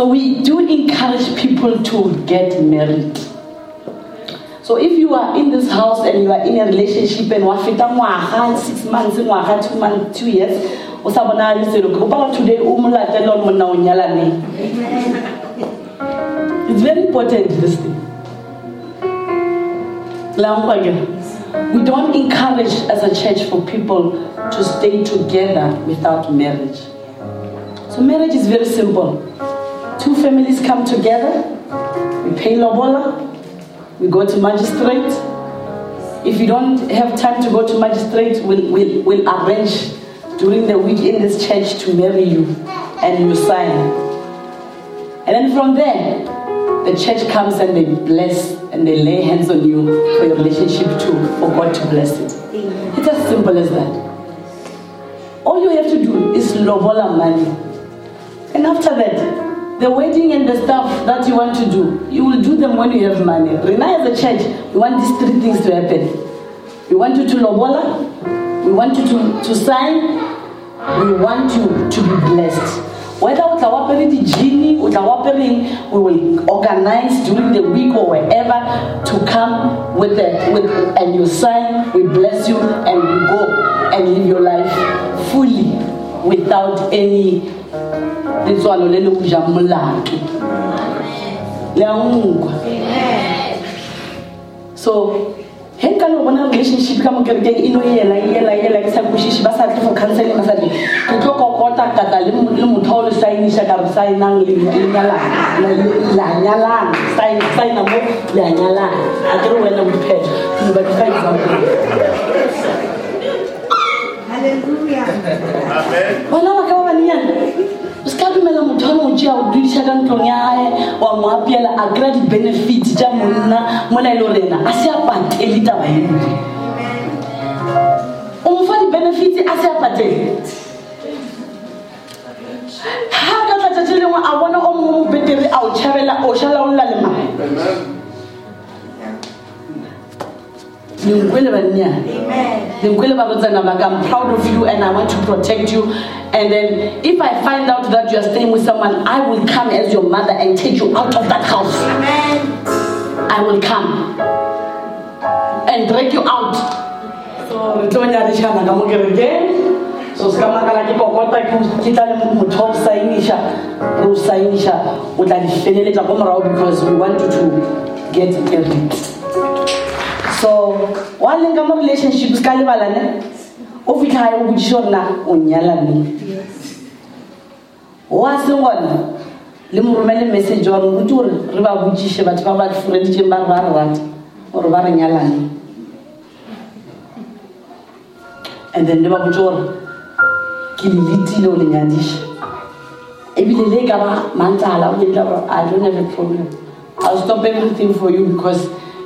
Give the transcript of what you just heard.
So we do encourage people to get married. So if you are in this house and you are in a relationship and wafita ngwaga six months ngwaga two months two years o sa bona le selo ke gopala today o mo latela le monna o nyalaneng it's very important this thing. We don't encourage as a church for people to stay together without marriage. So marriage is very simple two families come together we pay lobola we go to magistrate. If you don't have time to go to magistrate, we'll, we'll, we'll arrange during the week in this church to marry you and you sign. And then from there, the church comes and they bless and they lay hands on you for your relationship to for God to bless it. It's as simple as that. All you have to do is lobola money. And after that, the wedding and the stuff that you want to do, you will do them when you have money. Rena as a church, we want these three things to happen. We want you to lobola, we want you to, to sign, we want you to be blessed. Whether o tla wapere di-genie o tla wapereng we will organize during the week or wherever to come with the with and you sign we bless you and you go and live your life fully without any inzwalo lelokujamlaki liyamuka so he nka le bona relationship ka mo kerekeng e no ela ela ela ke sa koshishi ba sa tle for counseling ba sa tle ke tlo kokota kata le motho o le signisha ka signang le le nyalana la nyalana sign sign mo le la nyalana. A ke wena o diphetho ba di sign example Hallelujah. bona ba ka ba banenyana o se ka dumela motho a mo tšea o dudiša ka ntlong ya gae wa mo apeela a kry-a di-benefit tša monna mola e le gorena a se a patele taba eno o mo fa di-benefits a se a patele? Ga ka tla tšatši lengwe a bona o mongwe mo betere a o tšhabela o šalaolla I'm proud of you and I want to protect you. And then if I find out that you are staying with someone, I will come as your mother and take you out of that house. I will come and drag you out. So, re tlo nyadišana ka mo kerekeng. So, se ka makala ke kokota ke tla le motho wa go sainiša re o sainiša o tla di feleletša ko morago because we want you to get married so wa leng ka mo relationship se ka lebalane o fitlha gae o botsiše gore na o nyalaneng wa seng gona le mo message wa botse gore re ba botsiše batho ba ba ba re ba re rata gore ba re nyalaneng and then le ba botse gore ke le letile o le ebile le ka ba mantala o letla gore ah, i don't have a problem. I'll stop everything for you because